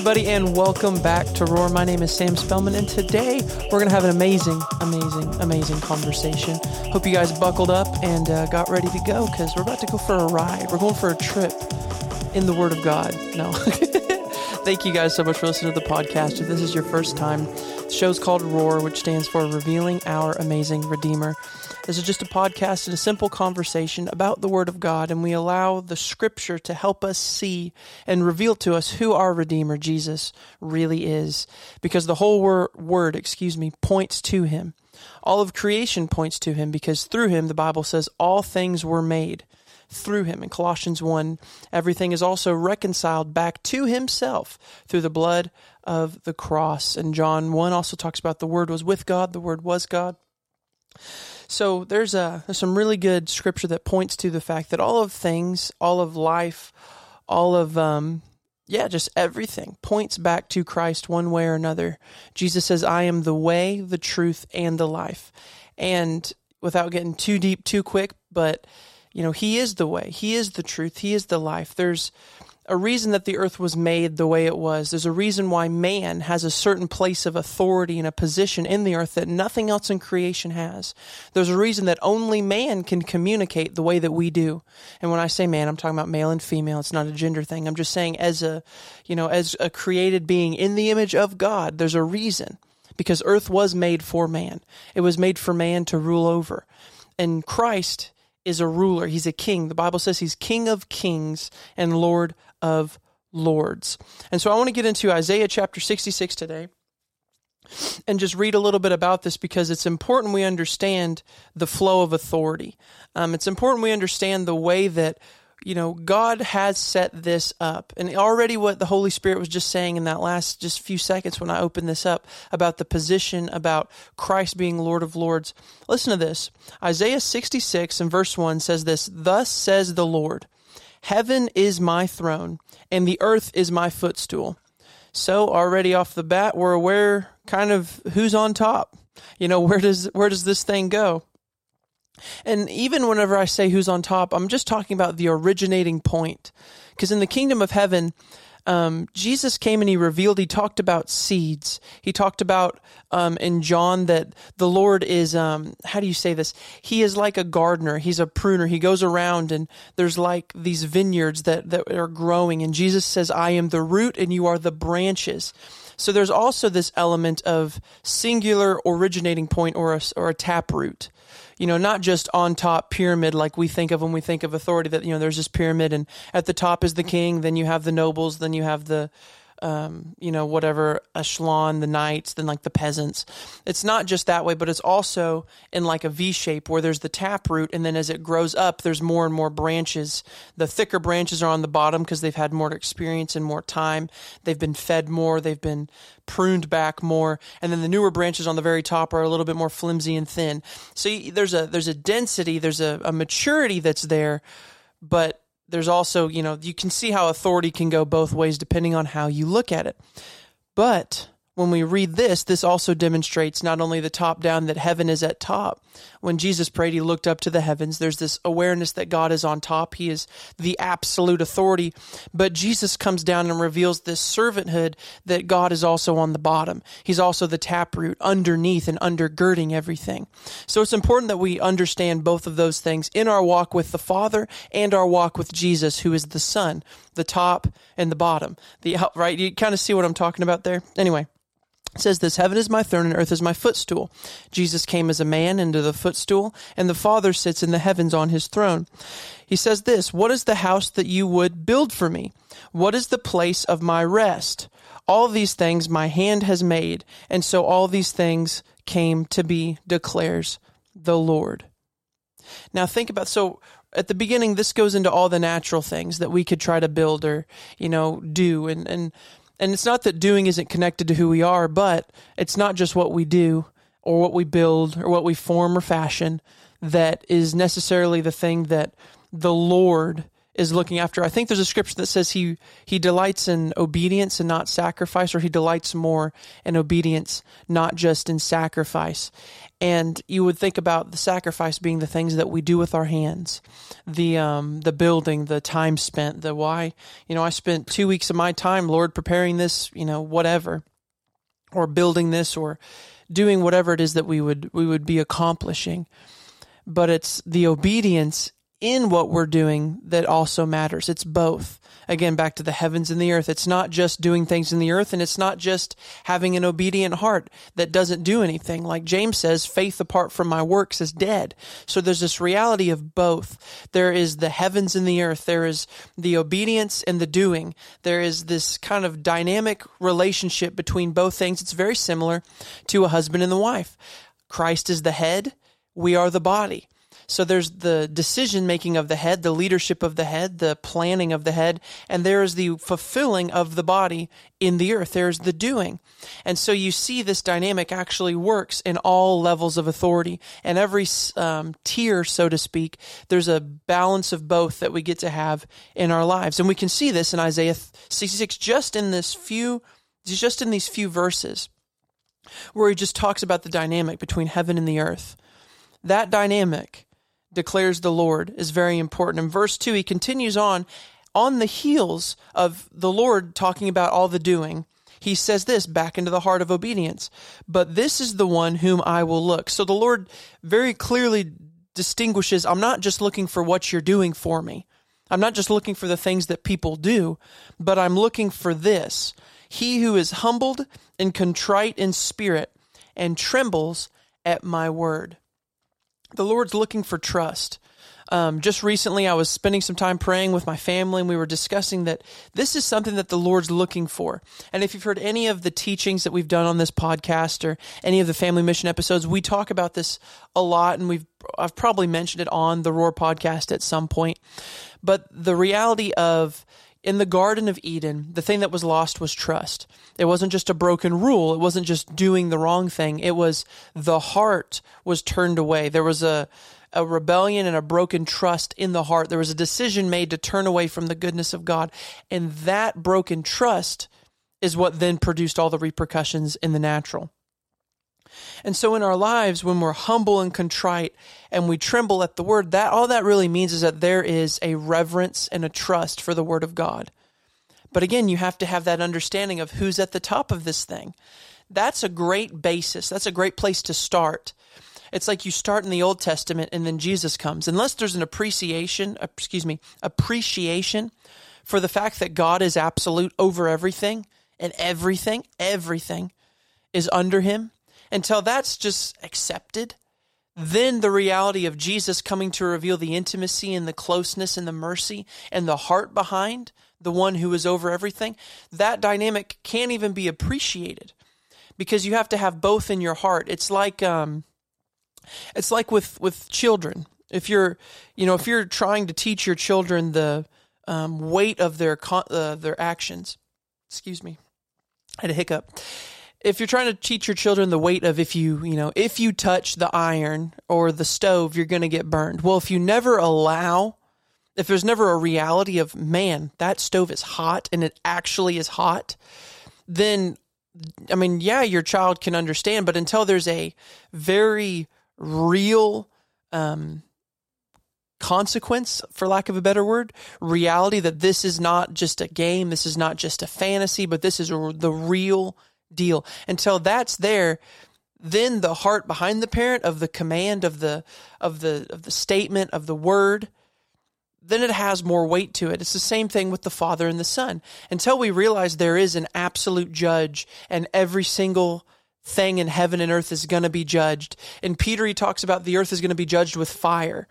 Everybody, and welcome back to Roar. My name is Sam Spellman, and today we're going to have an amazing, amazing, amazing conversation. Hope you guys buckled up and uh, got ready to go because we're about to go for a ride. We're going for a trip in the Word of God. No. Thank you guys so much for listening to the podcast. If this is your first time, the show's called Roar, which stands for Revealing Our Amazing Redeemer. This is just a podcast and a simple conversation about the Word of God, and we allow the Scripture to help us see and reveal to us who our Redeemer, Jesus, really is. Because the whole wor- Word, excuse me, points to Him. All of creation points to Him because through Him, the Bible says, all things were made through him. In Colossians 1, everything is also reconciled back to himself through the blood of the cross. And John 1 also talks about the Word was with God, the Word was God. So there's a there's some really good scripture that points to the fact that all of things, all of life, all of um yeah, just everything points back to Christ one way or another. Jesus says, "I am the way, the truth, and the life." And without getting too deep too quick, but you know, he is the way, he is the truth, he is the life. There's a reason that the earth was made the way it was. There's a reason why man has a certain place of authority and a position in the earth that nothing else in creation has. There's a reason that only man can communicate the way that we do. And when I say man, I'm talking about male and female. It's not a gender thing. I'm just saying as a, you know, as a created being in the image of God, there's a reason because earth was made for man. It was made for man to rule over. And Christ is a ruler. He's a king. The Bible says he's king of kings and lord of lords. And so I want to get into Isaiah chapter 66 today and just read a little bit about this because it's important we understand the flow of authority. Um, it's important we understand the way that you know God has set this up, and already what the Holy Spirit was just saying in that last just few seconds when I opened this up about the position about Christ being Lord of Lords. Listen to this: Isaiah sixty six and verse one says this: "Thus says the Lord." Heaven is my throne, and the earth is my footstool. So already off the bat, we're aware kind of who's on top. You know, where does where does this thing go? And even whenever I say who's on top, I'm just talking about the originating point. Because in the kingdom of heaven, um, Jesus came and he revealed, he talked about seeds. He talked about um, in John that the Lord is, um, how do you say this? He is like a gardener, he's a pruner. He goes around and there's like these vineyards that, that are growing. And Jesus says, I am the root and you are the branches. So there's also this element of singular originating point or a, or a tap root you know, not just on top pyramid like we think of when we think of authority that, you know, there's this pyramid and at the top is the king, then you have the nobles, then you have the, um, you know, whatever echelon, the knights, then like the peasants. It's not just that way, but it's also in like a V shape where there's the tap root, and then as it grows up, there's more and more branches. The thicker branches are on the bottom because they've had more experience and more time. They've been fed more, they've been pruned back more, and then the newer branches on the very top are a little bit more flimsy and thin. So there's a there's a density, there's a, a maturity that's there, but there's also, you know, you can see how authority can go both ways depending on how you look at it. But when we read this, this also demonstrates not only the top down that heaven is at top. When Jesus prayed, he looked up to the heavens. There's this awareness that God is on top. He is the absolute authority. But Jesus comes down and reveals this servanthood that God is also on the bottom. He's also the taproot underneath and undergirding everything. So it's important that we understand both of those things in our walk with the Father and our walk with Jesus, who is the Son, the top and the bottom. The right, you kind of see what I'm talking about there. Anyway. Says this heaven is my throne and earth is my footstool. Jesus came as a man into the footstool, and the Father sits in the heavens on his throne. He says this What is the house that you would build for me? What is the place of my rest? All these things my hand has made, and so all these things came to be, declares the Lord. Now think about so at the beginning this goes into all the natural things that we could try to build or you know do and and and it's not that doing isn't connected to who we are, but it's not just what we do or what we build or what we form or fashion that is necessarily the thing that the Lord is looking after. I think there's a scripture that says he he delights in obedience and not sacrifice, or he delights more in obedience, not just in sacrifice. And you would think about the sacrifice being the things that we do with our hands, the um, the building, the time spent, the why. You know, I spent two weeks of my time, Lord, preparing this. You know, whatever, or building this, or doing whatever it is that we would we would be accomplishing. But it's the obedience in what we're doing that also matters. It's both. Again, back to the heavens and the earth. It's not just doing things in the earth and it's not just having an obedient heart that doesn't do anything. Like James says, faith apart from my works is dead. So there's this reality of both. There is the heavens and the earth. There is the obedience and the doing. There is this kind of dynamic relationship between both things. It's very similar to a husband and the wife. Christ is the head. We are the body. So there's the decision making of the head, the leadership of the head, the planning of the head, and there is the fulfilling of the body in the earth. There's the doing. And so you see this dynamic actually works in all levels of authority and every um, tier, so to speak. There's a balance of both that we get to have in our lives. And we can see this in Isaiah 66 just in this few, just in these few verses where he just talks about the dynamic between heaven and the earth. That dynamic declares the Lord, is very important. In verse 2, he continues on, on the heels of the Lord talking about all the doing. He says this back into the heart of obedience. But this is the one whom I will look. So the Lord very clearly distinguishes I'm not just looking for what you're doing for me. I'm not just looking for the things that people do, but I'm looking for this. He who is humbled and contrite in spirit and trembles at my word the Lord's looking for trust. Um, just recently, I was spending some time praying with my family, and we were discussing that this is something that the Lord's looking for. And if you've heard any of the teachings that we've done on this podcast or any of the family mission episodes, we talk about this a lot, and we've I've probably mentioned it on the Roar podcast at some point. But the reality of in the Garden of Eden, the thing that was lost was trust. It wasn't just a broken rule. It wasn't just doing the wrong thing. It was the heart was turned away. There was a, a rebellion and a broken trust in the heart. There was a decision made to turn away from the goodness of God. And that broken trust is what then produced all the repercussions in the natural. And so in our lives, when we're humble and contrite and we tremble at the word, that all that really means is that there is a reverence and a trust for the word of God. But again, you have to have that understanding of who's at the top of this thing. That's a great basis. That's a great place to start. It's like you start in the Old Testament and then Jesus comes. Unless there's an appreciation, uh, excuse me, appreciation for the fact that God is absolute over everything and everything, everything is under him, until that's just accepted, then the reality of Jesus coming to reveal the intimacy and the closeness and the mercy and the heart behind the one who is over everything, that dynamic can't even be appreciated because you have to have both in your heart. It's like um, it's like with with children. If you're you know if you're trying to teach your children the um, weight of their uh, their actions, excuse me, I had a hiccup if you're trying to teach your children the weight of if you, you know, if you touch the iron or the stove, you're going to get burned. Well, if you never allow, if there's never a reality of, man, that stove is hot and it actually is hot, then, I mean, yeah, your child can understand, but until there's a very real, um, consequence, for lack of a better word, reality that this is not just a game, this is not just a fantasy, but this is the real deal. Until that's there, then the heart behind the parent of the command of the of the of the statement of the word then it has more weight to it. It's the same thing with the Father and the Son. Until we realize there is an absolute judge and every single thing in heaven and earth is going to be judged. And Peter, he talks about the earth is going to be judged with fire.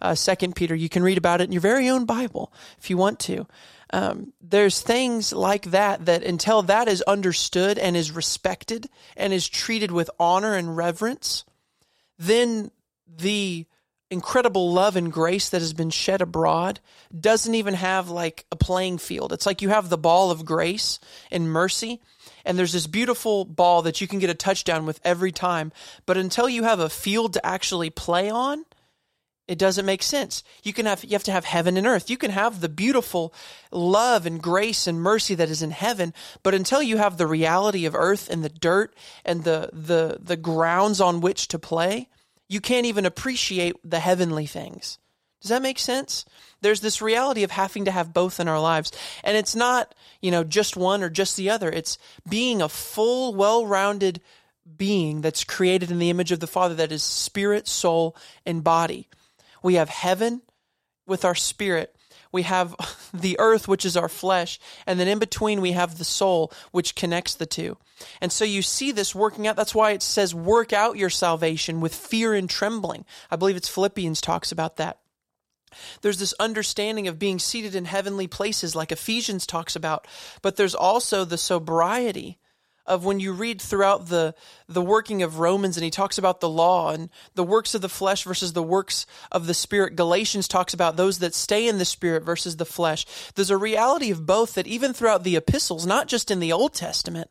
Uh, Second Peter, you can read about it in your very own Bible if you want to. Um, there's things like that that until that is understood and is respected and is treated with honor and reverence, then the incredible love and grace that has been shed abroad doesn't even have like a playing field. It's like you have the ball of grace and mercy, and there's this beautiful ball that you can get a touchdown with every time. But until you have a field to actually play on, It doesn't make sense. You can have you have to have heaven and earth. You can have the beautiful love and grace and mercy that is in heaven, but until you have the reality of earth and the dirt and the the the grounds on which to play, you can't even appreciate the heavenly things. Does that make sense? There's this reality of having to have both in our lives. And it's not, you know, just one or just the other. It's being a full, well-rounded being that's created in the image of the Father that is spirit, soul, and body. We have heaven with our spirit. We have the earth, which is our flesh. And then in between, we have the soul, which connects the two. And so you see this working out. That's why it says, work out your salvation with fear and trembling. I believe it's Philippians talks about that. There's this understanding of being seated in heavenly places, like Ephesians talks about, but there's also the sobriety of when you read throughout the the working of Romans and he talks about the law and the works of the flesh versus the works of the spirit. Galatians talks about those that stay in the spirit versus the flesh. There's a reality of both that even throughout the epistles, not just in the Old Testament,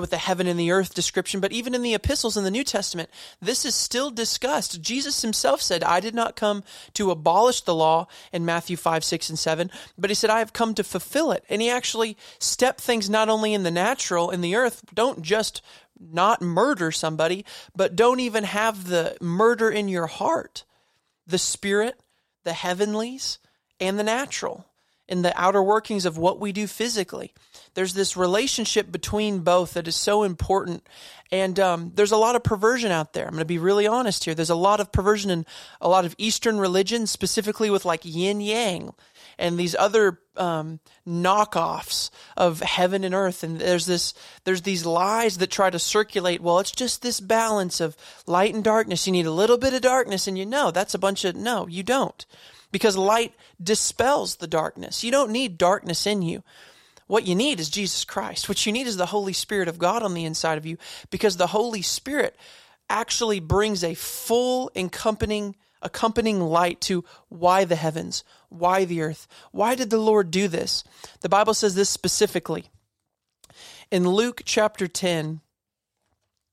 with the heaven and the earth description, but even in the epistles in the New Testament, this is still discussed. Jesus himself said, I did not come to abolish the law in Matthew 5, 6, and 7, but he said, I have come to fulfill it. And he actually stepped things not only in the natural, in the earth, don't just not murder somebody, but don't even have the murder in your heart. The spirit, the heavenlies, and the natural, in the outer workings of what we do physically there's this relationship between both that is so important. And um, there's a lot of perversion out there. I'm going to be really honest here. There's a lot of perversion in a lot of Eastern religions, specifically with like yin yang and these other um, knockoffs of heaven and earth. And there's this, there's these lies that try to circulate. Well, it's just this balance of light and darkness. You need a little bit of darkness, and you know that's a bunch of no, you don't, because light dispels the darkness. You don't need darkness in you. What you need is Jesus Christ. What you need is the Holy Spirit of God on the inside of you because the Holy Spirit actually brings a full accompanying accompanying light to why the heavens, why the earth. Why did the Lord do this? The Bible says this specifically. In Luke chapter 10,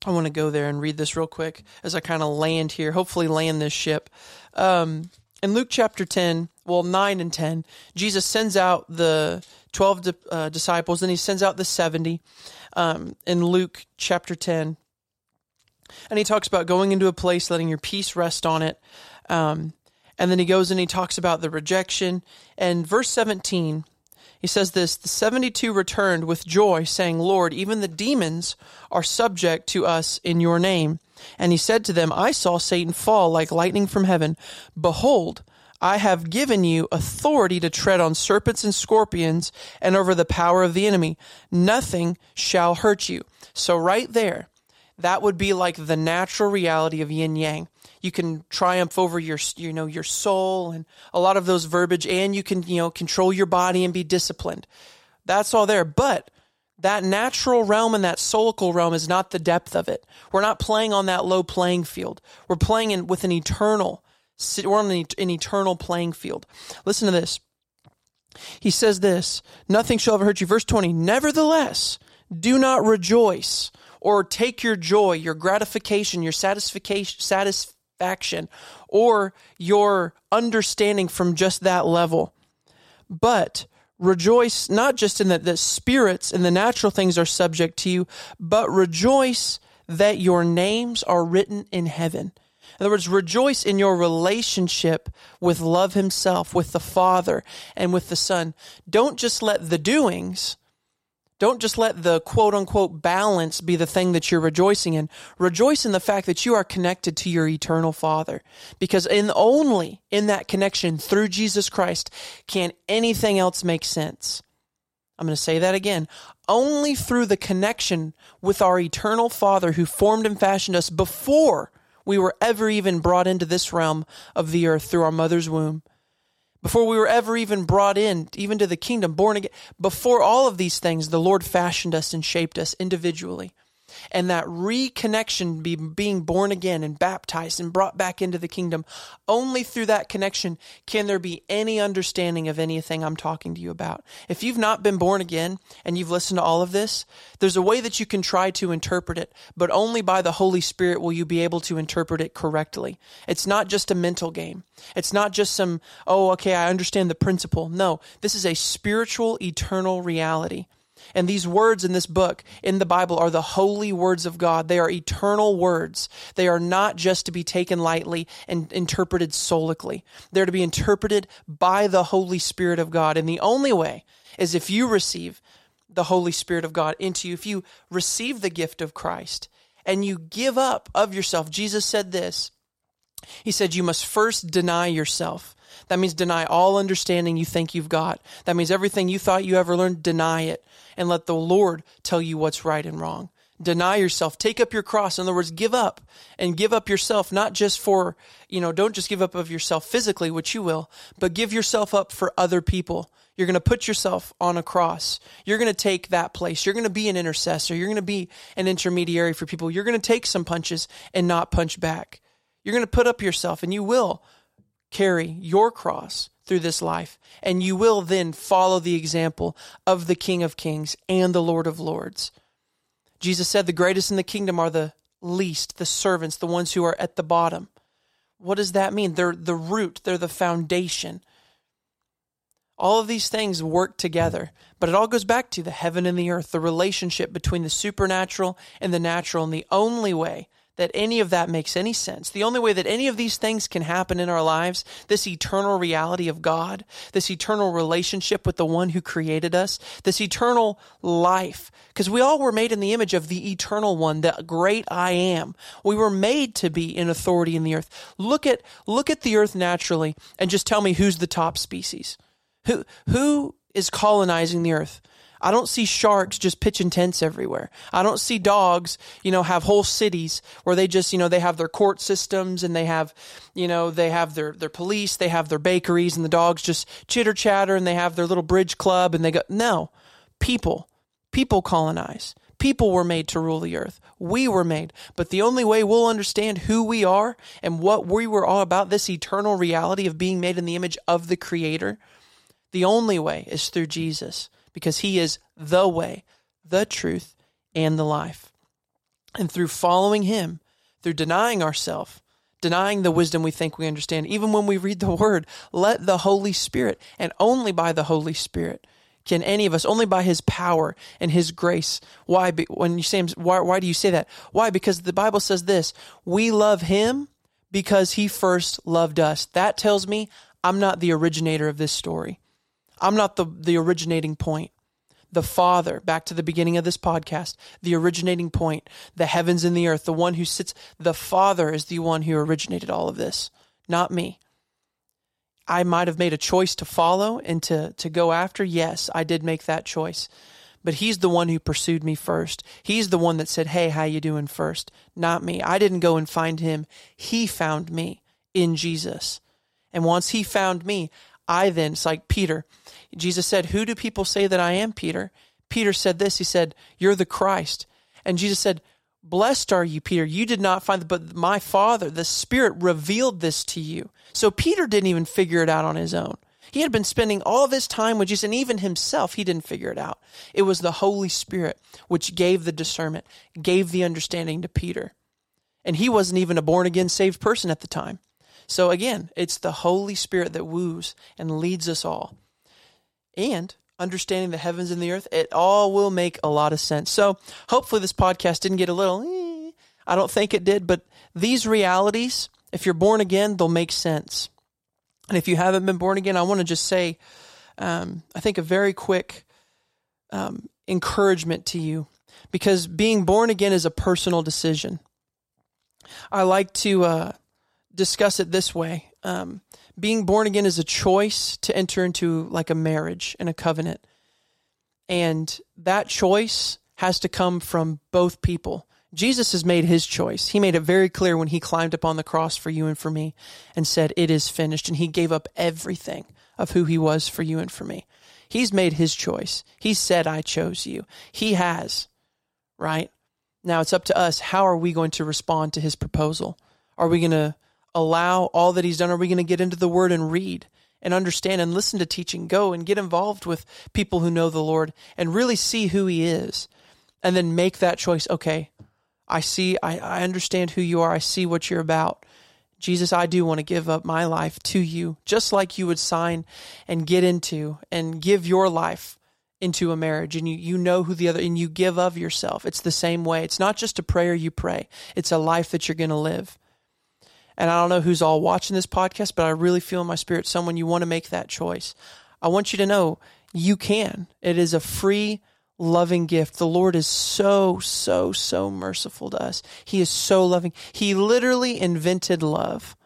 I want to go there and read this real quick as I kind of land here, hopefully land this ship. Um, in Luke chapter 10, well, 9 and 10, Jesus sends out the 12 uh, disciples, then he sends out the 70 um, in Luke chapter 10. And he talks about going into a place, letting your peace rest on it. Um, and then he goes and he talks about the rejection. And verse 17, he says this The 72 returned with joy, saying, Lord, even the demons are subject to us in your name. And he said to them, I saw Satan fall like lightning from heaven. Behold, I have given you authority to tread on serpents and scorpions and over the power of the enemy. Nothing shall hurt you. So, right there, that would be like the natural reality of yin yang. You can triumph over your, you know, your soul and a lot of those verbiage, and you can, you know, control your body and be disciplined. That's all there. But that natural realm and that soulical realm is not the depth of it. We're not playing on that low playing field. We're playing in, with an eternal we're on an eternal playing field. Listen to this. He says this Nothing shall ever hurt you. Verse 20 Nevertheless, do not rejoice or take your joy, your gratification, your satisfaction, satisfaction, or your understanding from just that level. But rejoice not just in that the spirits and the natural things are subject to you, but rejoice that your names are written in heaven. In other words, rejoice in your relationship with love himself, with the Father, and with the Son. Don't just let the doings, don't just let the quote unquote balance be the thing that you're rejoicing in. Rejoice in the fact that you are connected to your eternal Father. Because in only in that connection through Jesus Christ can anything else make sense. I'm going to say that again. Only through the connection with our eternal Father who formed and fashioned us before we were ever even brought into this realm of the earth through our mother's womb. Before we were ever even brought in, even to the kingdom, born again, before all of these things, the Lord fashioned us and shaped us individually. And that reconnection, be being born again and baptized and brought back into the kingdom, only through that connection can there be any understanding of anything I'm talking to you about. If you've not been born again and you've listened to all of this, there's a way that you can try to interpret it, but only by the Holy Spirit will you be able to interpret it correctly. It's not just a mental game. It's not just some, oh, okay, I understand the principle. No, this is a spiritual, eternal reality. And these words in this book, in the Bible, are the holy words of God. They are eternal words. They are not just to be taken lightly and interpreted solically. They're to be interpreted by the Holy Spirit of God. And the only way is if you receive the Holy Spirit of God into you, if you receive the gift of Christ and you give up of yourself. Jesus said this. He said, You must first deny yourself. That means deny all understanding you think you've got. That means everything you thought you ever learned, deny it and let the Lord tell you what's right and wrong. Deny yourself. Take up your cross. In other words, give up and give up yourself, not just for, you know, don't just give up of yourself physically, which you will, but give yourself up for other people. You're going to put yourself on a cross. You're going to take that place. You're going to be an intercessor. You're going to be an intermediary for people. You're going to take some punches and not punch back. You're going to put up yourself and you will carry your cross through this life. And you will then follow the example of the King of Kings and the Lord of Lords. Jesus said the greatest in the kingdom are the least, the servants, the ones who are at the bottom. What does that mean? They're the root, they're the foundation. All of these things work together, but it all goes back to the heaven and the earth, the relationship between the supernatural and the natural. And the only way that any of that makes any sense. The only way that any of these things can happen in our lives, this eternal reality of God, this eternal relationship with the one who created us, this eternal life, because we all were made in the image of the eternal one, the great I am. We were made to be in authority in the earth. Look at, look at the earth naturally and just tell me who's the top species. Who, who is colonizing the earth? I don't see sharks just pitching tents everywhere. I don't see dogs, you know, have whole cities where they just, you know, they have their court systems and they have, you know, they have their, their police, they have their bakeries and the dogs just chitter chatter and they have their little bridge club and they go, no, people, people colonize. People were made to rule the earth. We were made. But the only way we'll understand who we are and what we were all about, this eternal reality of being made in the image of the Creator, the only way is through Jesus because he is the way, the truth, and the life. And through following him, through denying ourselves, denying the wisdom we think we understand, even when we read the word, let the Holy Spirit, and only by the Holy Spirit, can any of us only by his power and his grace why when you say why, why do you say that? Why? Because the bible says this we love him because he first loved us. That tells me i'm not the originator of this story I'm not the, the originating point. The Father, back to the beginning of this podcast, the originating point, the heavens and the earth, the one who sits, the Father is the one who originated all of this, not me. I might have made a choice to follow and to, to go after. Yes, I did make that choice. But he's the one who pursued me first. He's the one that said, Hey, how you doing first? Not me. I didn't go and find him. He found me in Jesus. And once he found me, I then, it's like Peter. Jesus said, Who do people say that I am, Peter? Peter said this. He said, You're the Christ. And Jesus said, Blessed are you, Peter. You did not find it, but my Father, the Spirit, revealed this to you. So Peter didn't even figure it out on his own. He had been spending all of his time with Jesus, and even himself, he didn't figure it out. It was the Holy Spirit which gave the discernment, gave the understanding to Peter. And he wasn't even a born again, saved person at the time. So again, it's the Holy Spirit that woos and leads us all. And understanding the heavens and the earth, it all will make a lot of sense. So hopefully this podcast didn't get a little, eh, I don't think it did, but these realities, if you're born again, they'll make sense. And if you haven't been born again, I want to just say, um, I think a very quick um, encouragement to you because being born again is a personal decision. I like to uh, discuss it this way. Um, being born again is a choice to enter into like a marriage and a covenant. And that choice has to come from both people. Jesus has made his choice. He made it very clear when he climbed up on the cross for you and for me and said, It is finished. And he gave up everything of who he was for you and for me. He's made his choice. He said, I chose you. He has, right? Now it's up to us. How are we going to respond to his proposal? Are we going to allow all that he's done? Are we going to get into the word and read and understand and listen to teaching? Go and get involved with people who know the Lord and really see who he is and then make that choice. Okay, I see, I, I understand who you are. I see what you're about. Jesus, I do want to give up my life to you, just like you would sign and get into and give your life into a marriage and you, you know who the other and you give of yourself. It's the same way. It's not just a prayer you pray. It's a life that you're going to live. And I don't know who's all watching this podcast, but I really feel in my spirit someone you want to make that choice. I want you to know you can. It is a free loving gift. The Lord is so, so, so merciful to us. He is so loving. He literally invented love.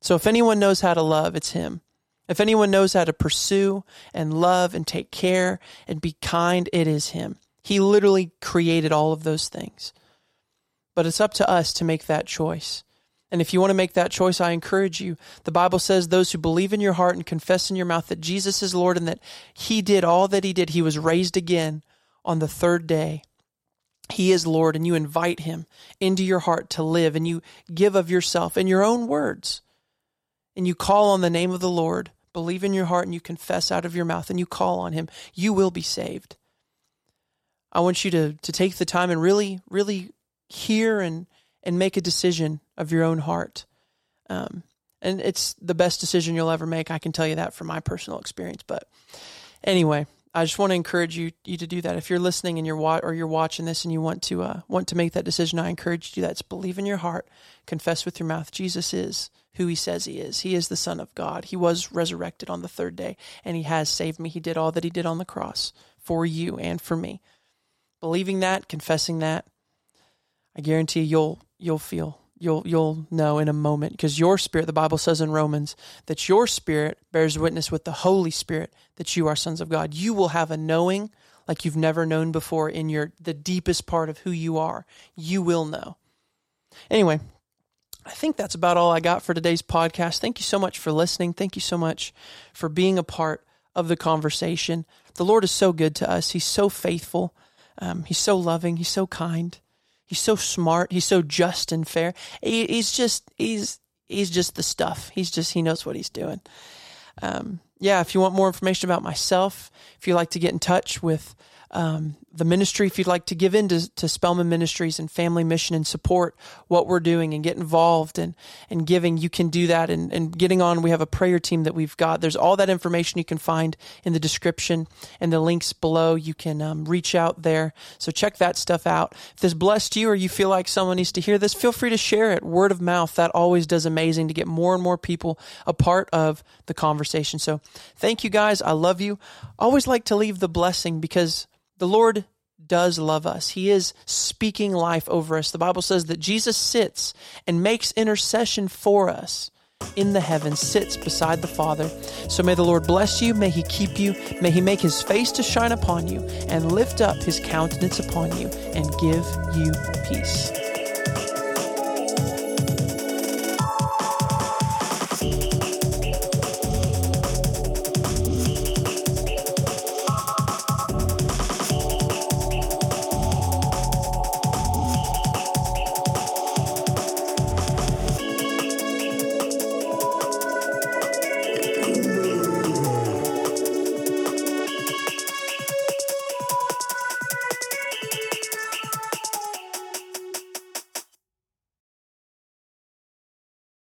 So if anyone knows how to love, it's Him. If anyone knows how to pursue and love and take care and be kind, it is Him. He literally created all of those things. But it's up to us to make that choice. And if you want to make that choice, I encourage you. The Bible says those who believe in your heart and confess in your mouth that Jesus is Lord and that He did all that He did, He was raised again on the third day. He is Lord, and you invite Him into your heart to live, and you give of yourself in your own words, and you call on the name of the Lord believe in your heart and you confess out of your mouth and you call on him, you will be saved. I want you to, to take the time and really, really hear and, and make a decision of your own heart. Um, and it's the best decision you'll ever make. I can tell you that from my personal experience. But anyway, I just want to encourage you you to do that. If you're listening and you're wa- or you're watching this and you want to uh, want to make that decision, I encourage you to do that. It's believe in your heart, confess with your mouth. Jesus is who he says he is. He is the Son of God. He was resurrected on the third day, and he has saved me. He did all that he did on the cross for you and for me. Believing that, confessing that, I guarantee you'll you'll feel you'll you'll know in a moment because your spirit the bible says in romans that your spirit bears witness with the holy spirit that you are sons of god you will have a knowing like you've never known before in your the deepest part of who you are you will know anyway I think that's about all I got for today's podcast. Thank you so much for listening. Thank you so much for being a part of the conversation. The Lord is so good to us. He's so faithful. Um, he's so loving. He's so kind. He's so smart. He's so just and fair. He, he's just he's he's just the stuff. He's just he knows what he's doing. Um, yeah. If you want more information about myself, if you like to get in touch with um, the ministry, if you'd like to give in to, to Spellman Ministries and Family Mission and support what we're doing and get involved and, and giving, you can do that. And, and getting on, we have a prayer team that we've got. There's all that information you can find in the description and the links below. You can um, reach out there. So check that stuff out. If this blessed you or you feel like someone needs to hear this, feel free to share it. Word of mouth, that always does amazing to get more and more people a part of the conversation. So thank you guys. I love you. Always like to leave the blessing because the Lord does love us. He is speaking life over us. The Bible says that Jesus sits and makes intercession for us in the heavens, sits beside the Father. So may the Lord bless you. May he keep you. May he make his face to shine upon you and lift up his countenance upon you and give you peace.